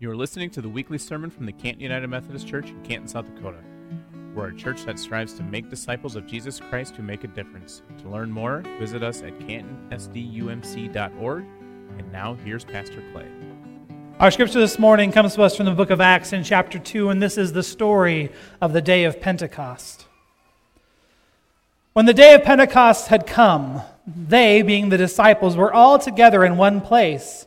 You are listening to the weekly sermon from the Canton United Methodist Church in Canton, South Dakota. We're a church that strives to make disciples of Jesus Christ who make a difference. To learn more, visit us at cantonsdumc.org. And now here's Pastor Clay. Our scripture this morning comes to us from the book of Acts in chapter 2, and this is the story of the day of Pentecost. When the day of Pentecost had come, they, being the disciples, were all together in one place.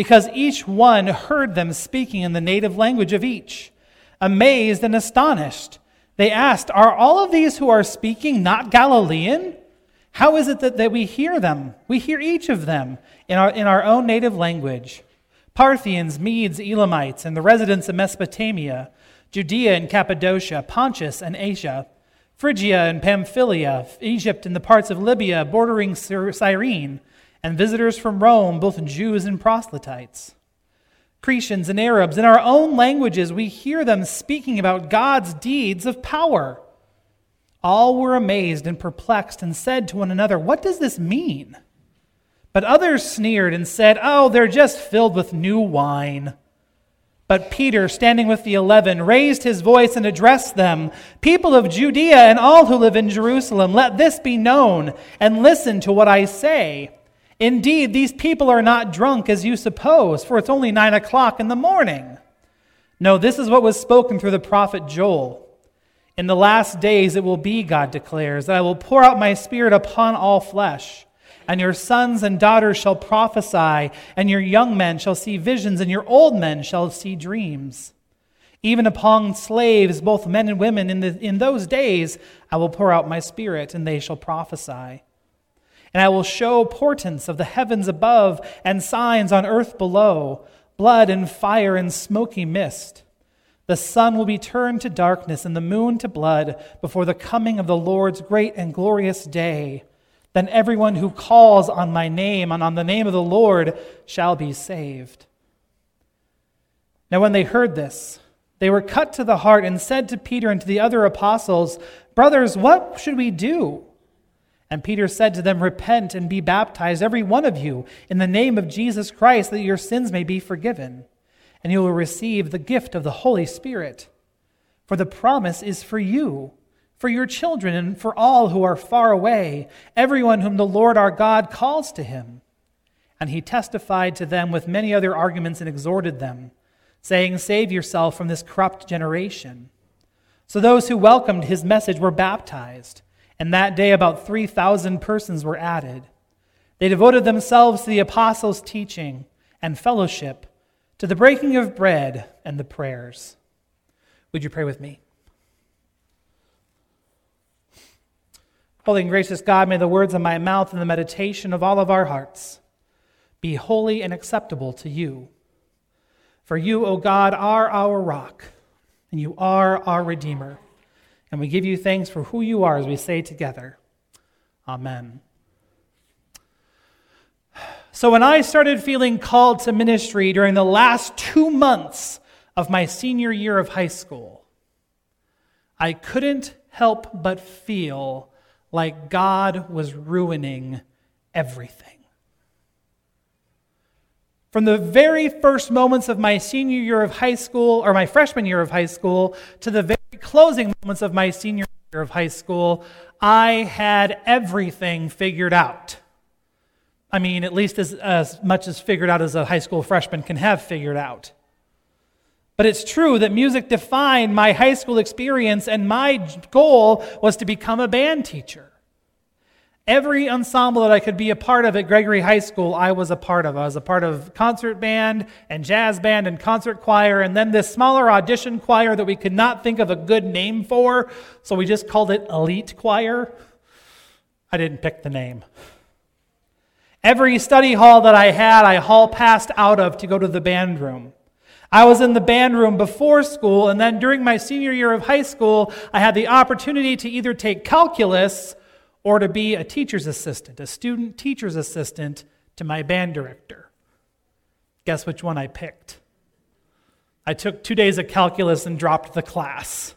because each one heard them speaking in the native language of each. Amazed and astonished, they asked, Are all of these who are speaking not Galilean? How is it that, that we hear them? We hear each of them in our, in our own native language. Parthians, Medes, Elamites, and the residents of Mesopotamia, Judea and Cappadocia, Pontus and Asia, Phrygia and Pamphylia, Egypt and the parts of Libya bordering Cyrene, and visitors from Rome, both Jews and proselytes. Cretians and Arabs, in our own languages, we hear them speaking about God's deeds of power. All were amazed and perplexed and said to one another, What does this mean? But others sneered and said, Oh, they're just filled with new wine. But Peter, standing with the eleven, raised his voice and addressed them People of Judea and all who live in Jerusalem, let this be known, and listen to what I say. Indeed, these people are not drunk as you suppose, for it's only nine o'clock in the morning. No, this is what was spoken through the prophet Joel. In the last days it will be, God declares, that I will pour out my spirit upon all flesh. And your sons and daughters shall prophesy, and your young men shall see visions, and your old men shall see dreams. Even upon slaves, both men and women, in, the, in those days I will pour out my spirit, and they shall prophesy. And I will show portents of the heavens above and signs on earth below blood and fire and smoky mist. The sun will be turned to darkness and the moon to blood before the coming of the Lord's great and glorious day. Then everyone who calls on my name and on the name of the Lord shall be saved. Now, when they heard this, they were cut to the heart and said to Peter and to the other apostles, Brothers, what should we do? And Peter said to them, Repent and be baptized, every one of you, in the name of Jesus Christ, that your sins may be forgiven, and you will receive the gift of the Holy Spirit. For the promise is for you, for your children, and for all who are far away, everyone whom the Lord our God calls to him. And he testified to them with many other arguments and exhorted them, saying, Save yourself from this corrupt generation. So those who welcomed his message were baptized. And that day, about 3,000 persons were added. They devoted themselves to the apostles' teaching and fellowship, to the breaking of bread and the prayers. Would you pray with me? Holy and gracious God, may the words of my mouth and the meditation of all of our hearts be holy and acceptable to you. For you, O God, are our rock, and you are our Redeemer. And we give you thanks for who you are as we say together, Amen. So, when I started feeling called to ministry during the last two months of my senior year of high school, I couldn't help but feel like God was ruining everything. From the very first moments of my senior year of high school, or my freshman year of high school, to the very closing moments of my senior year of high school, I had everything figured out. I mean, at least as, as much as figured out as a high school freshman can have figured out. But it's true that music defined my high school experience, and my goal was to become a band teacher. Every ensemble that I could be a part of at Gregory High School, I was a part of. I was a part of concert band and jazz band and concert choir, and then this smaller audition choir that we could not think of a good name for, so we just called it Elite Choir. I didn't pick the name. Every study hall that I had, I hall passed out of to go to the band room. I was in the band room before school, and then during my senior year of high school, I had the opportunity to either take calculus or to be a teacher's assistant, a student teacher's assistant to my band director. Guess which one I picked? I took two days of calculus and dropped the class.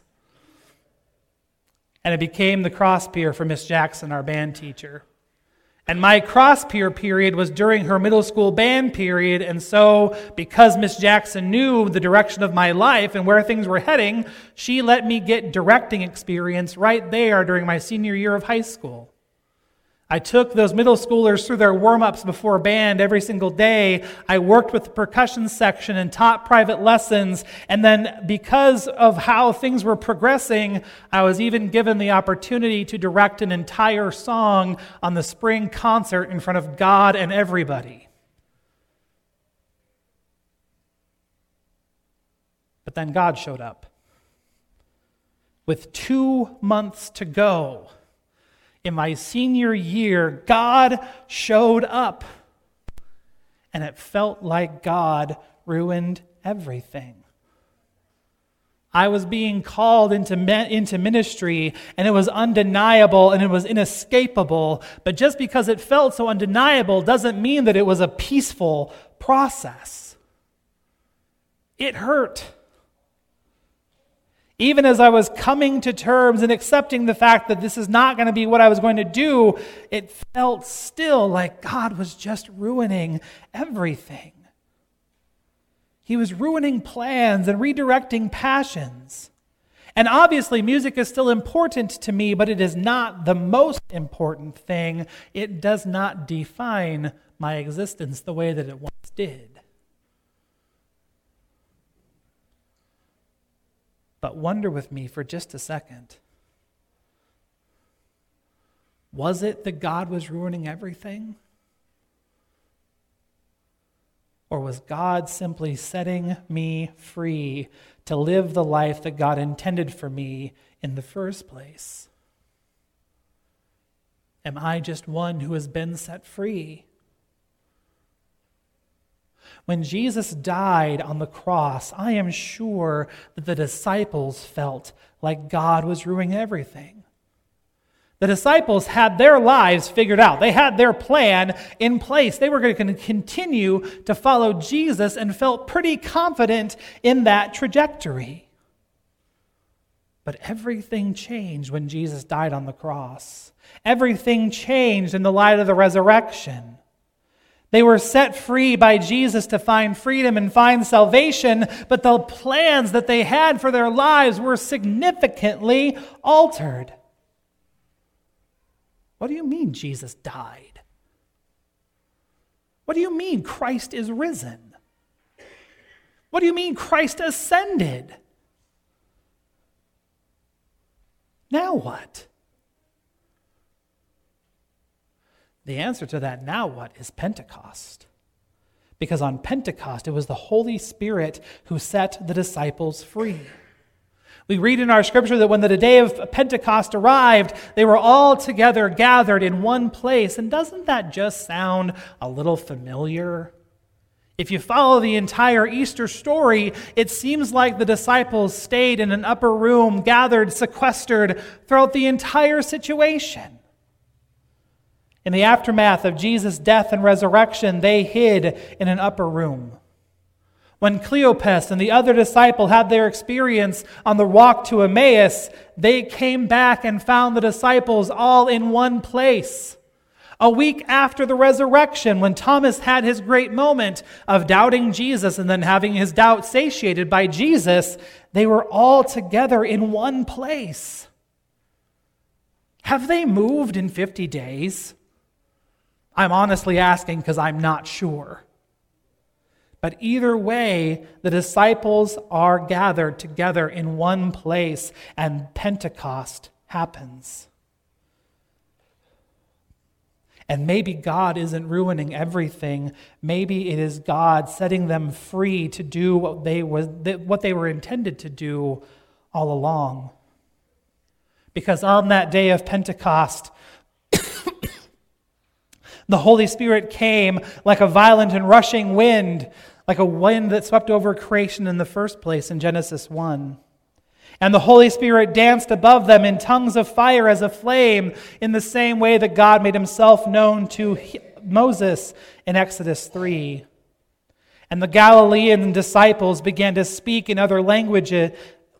And I became the cross peer for Miss Jackson, our band teacher. And my cross peer period was during her middle school band period. And so, because Miss Jackson knew the direction of my life and where things were heading, she let me get directing experience right there during my senior year of high school. I took those middle schoolers through their warm ups before band every single day. I worked with the percussion section and taught private lessons. And then, because of how things were progressing, I was even given the opportunity to direct an entire song on the spring concert in front of God and everybody. But then God showed up. With two months to go, in my senior year, God showed up. And it felt like God ruined everything. I was being called into, into ministry, and it was undeniable and it was inescapable. But just because it felt so undeniable doesn't mean that it was a peaceful process. It hurt. Even as I was coming to terms and accepting the fact that this is not going to be what I was going to do, it felt still like God was just ruining everything. He was ruining plans and redirecting passions. And obviously, music is still important to me, but it is not the most important thing. It does not define my existence the way that it once did. But wonder with me for just a second. Was it that God was ruining everything? Or was God simply setting me free to live the life that God intended for me in the first place? Am I just one who has been set free? When Jesus died on the cross, I am sure that the disciples felt like God was ruining everything. The disciples had their lives figured out. They had their plan in place. They were going to continue to follow Jesus and felt pretty confident in that trajectory. But everything changed when Jesus died on the cross. Everything changed in the light of the resurrection. They were set free by Jesus to find freedom and find salvation, but the plans that they had for their lives were significantly altered. What do you mean Jesus died? What do you mean Christ is risen? What do you mean Christ ascended? Now what? The answer to that now what is Pentecost. Because on Pentecost, it was the Holy Spirit who set the disciples free. We read in our scripture that when the day of Pentecost arrived, they were all together gathered in one place. And doesn't that just sound a little familiar? If you follow the entire Easter story, it seems like the disciples stayed in an upper room, gathered, sequestered throughout the entire situation. In the aftermath of Jesus' death and resurrection, they hid in an upper room. When Cleopas and the other disciple had their experience on the walk to Emmaus, they came back and found the disciples all in one place. A week after the resurrection, when Thomas had his great moment of doubting Jesus and then having his doubt satiated by Jesus, they were all together in one place. Have they moved in 50 days? I'm honestly asking because I'm not sure. But either way, the disciples are gathered together in one place, and Pentecost happens. And maybe God isn't ruining everything. Maybe it is God setting them free to do what they, was, what they were intended to do all along. Because on that day of Pentecost, the Holy Spirit came like a violent and rushing wind, like a wind that swept over creation in the first place in Genesis 1. And the Holy Spirit danced above them in tongues of fire as a flame, in the same way that God made himself known to Moses in Exodus 3. And the Galilean disciples began to speak in other languages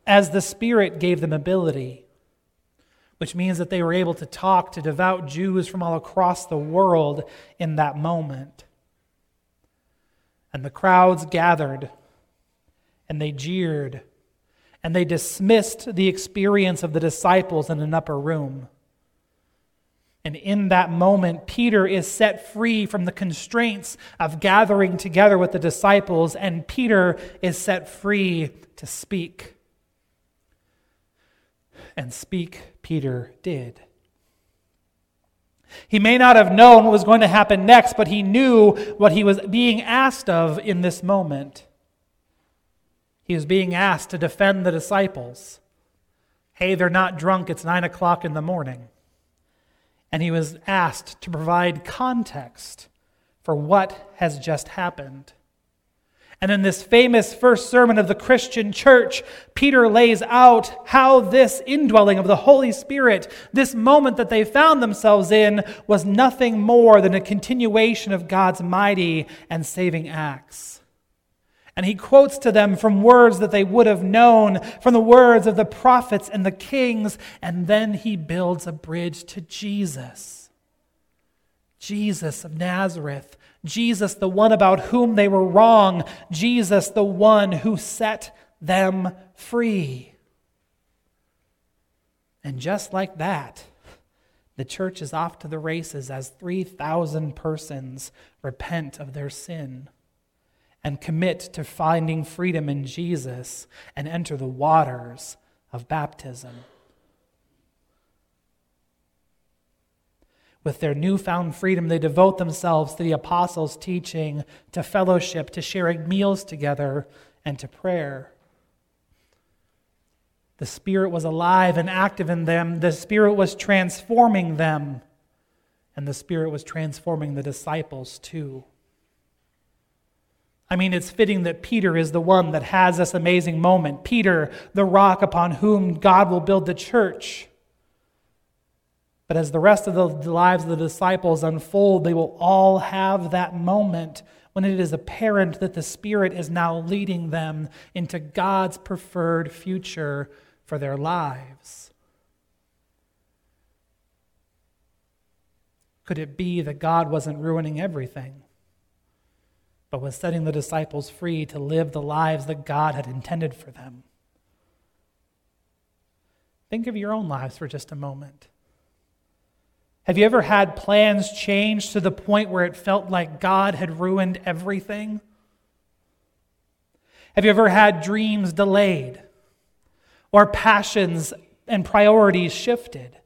as the Spirit gave them ability, which means that they were able to talk to devout Jews from all across the world in that moment. And the crowds gathered, and they jeered, and they dismissed the experience of the disciples in an upper room. And in that moment, Peter is set free from the constraints of gathering together with the disciples, and Peter is set free to speak. And speak, Peter did. He may not have known what was going to happen next, but he knew what he was being asked of in this moment. He was being asked to defend the disciples. Hey, they're not drunk, it's nine o'clock in the morning. And he was asked to provide context for what has just happened. And in this famous first sermon of the Christian church, Peter lays out how this indwelling of the Holy Spirit, this moment that they found themselves in, was nothing more than a continuation of God's mighty and saving acts. And he quotes to them from words that they would have known, from the words of the prophets and the kings, and then he builds a bridge to Jesus. Jesus of Nazareth, Jesus, the one about whom they were wrong, Jesus, the one who set them free. And just like that, the church is off to the races as 3,000 persons repent of their sin and commit to finding freedom in Jesus and enter the waters of baptism. With their newfound freedom, they devote themselves to the apostles' teaching, to fellowship, to sharing meals together, and to prayer. The Spirit was alive and active in them. The Spirit was transforming them. And the Spirit was transforming the disciples too. I mean, it's fitting that Peter is the one that has this amazing moment. Peter, the rock upon whom God will build the church. But as the rest of the lives of the disciples unfold, they will all have that moment when it is apparent that the Spirit is now leading them into God's preferred future for their lives. Could it be that God wasn't ruining everything, but was setting the disciples free to live the lives that God had intended for them? Think of your own lives for just a moment. Have you ever had plans changed to the point where it felt like God had ruined everything? Have you ever had dreams delayed or passions and priorities shifted?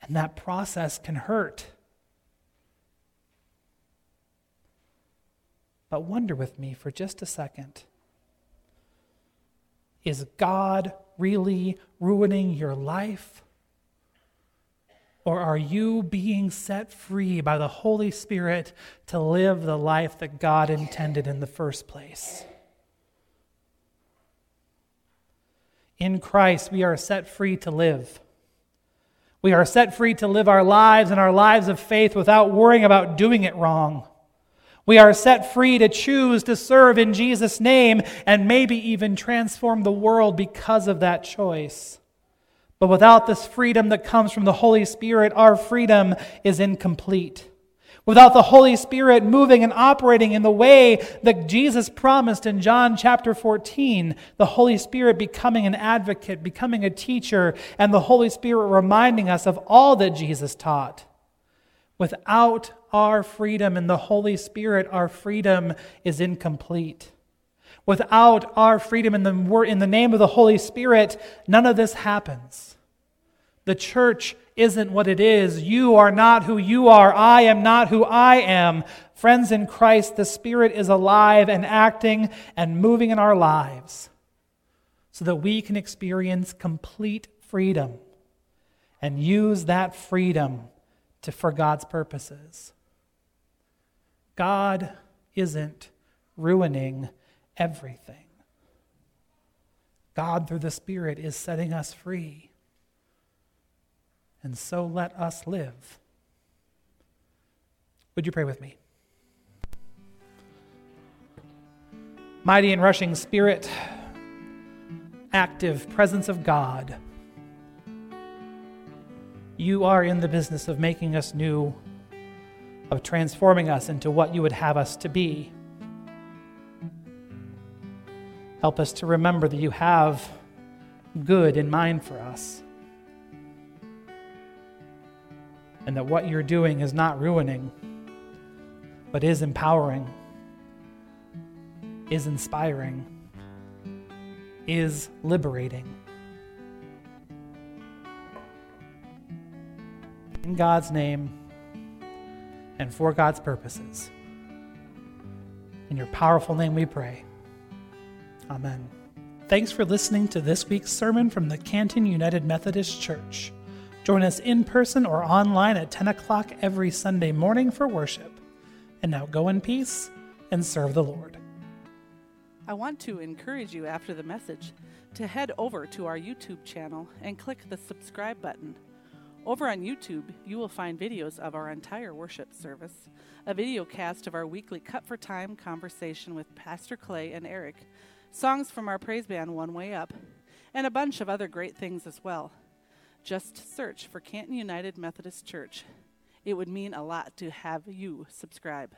And that process can hurt. But wonder with me for just a second is God really ruining your life? Or are you being set free by the Holy Spirit to live the life that God intended in the first place? In Christ, we are set free to live. We are set free to live our lives and our lives of faith without worrying about doing it wrong. We are set free to choose to serve in Jesus' name and maybe even transform the world because of that choice. But without this freedom that comes from the Holy Spirit, our freedom is incomplete. Without the Holy Spirit moving and operating in the way that Jesus promised in John chapter 14, the Holy Spirit becoming an advocate, becoming a teacher, and the Holy Spirit reminding us of all that Jesus taught. Without our freedom in the Holy Spirit, our freedom is incomplete. Without our freedom in the, in the name of the Holy Spirit, none of this happens. The church isn't what it is. You are not who you are. I am not who I am. Friends in Christ, the Spirit is alive and acting and moving in our lives so that we can experience complete freedom and use that freedom to, for God's purposes. God isn't ruining everything. God, through the Spirit, is setting us free. And so let us live. Would you pray with me? Mighty and rushing Spirit, active presence of God, you are in the business of making us new, of transforming us into what you would have us to be. Help us to remember that you have good in mind for us. And that what you're doing is not ruining, but is empowering, is inspiring, is liberating. In God's name and for God's purposes. In your powerful name we pray. Amen. Thanks for listening to this week's sermon from the Canton United Methodist Church. Join us in person or online at 10 o'clock every Sunday morning for worship. And now go in peace and serve the Lord. I want to encourage you after the message to head over to our YouTube channel and click the subscribe button. Over on YouTube, you will find videos of our entire worship service, a video cast of our weekly Cut for Time conversation with Pastor Clay and Eric, songs from our praise band One Way Up, and a bunch of other great things as well. Just search for Canton United Methodist Church. It would mean a lot to have you subscribe.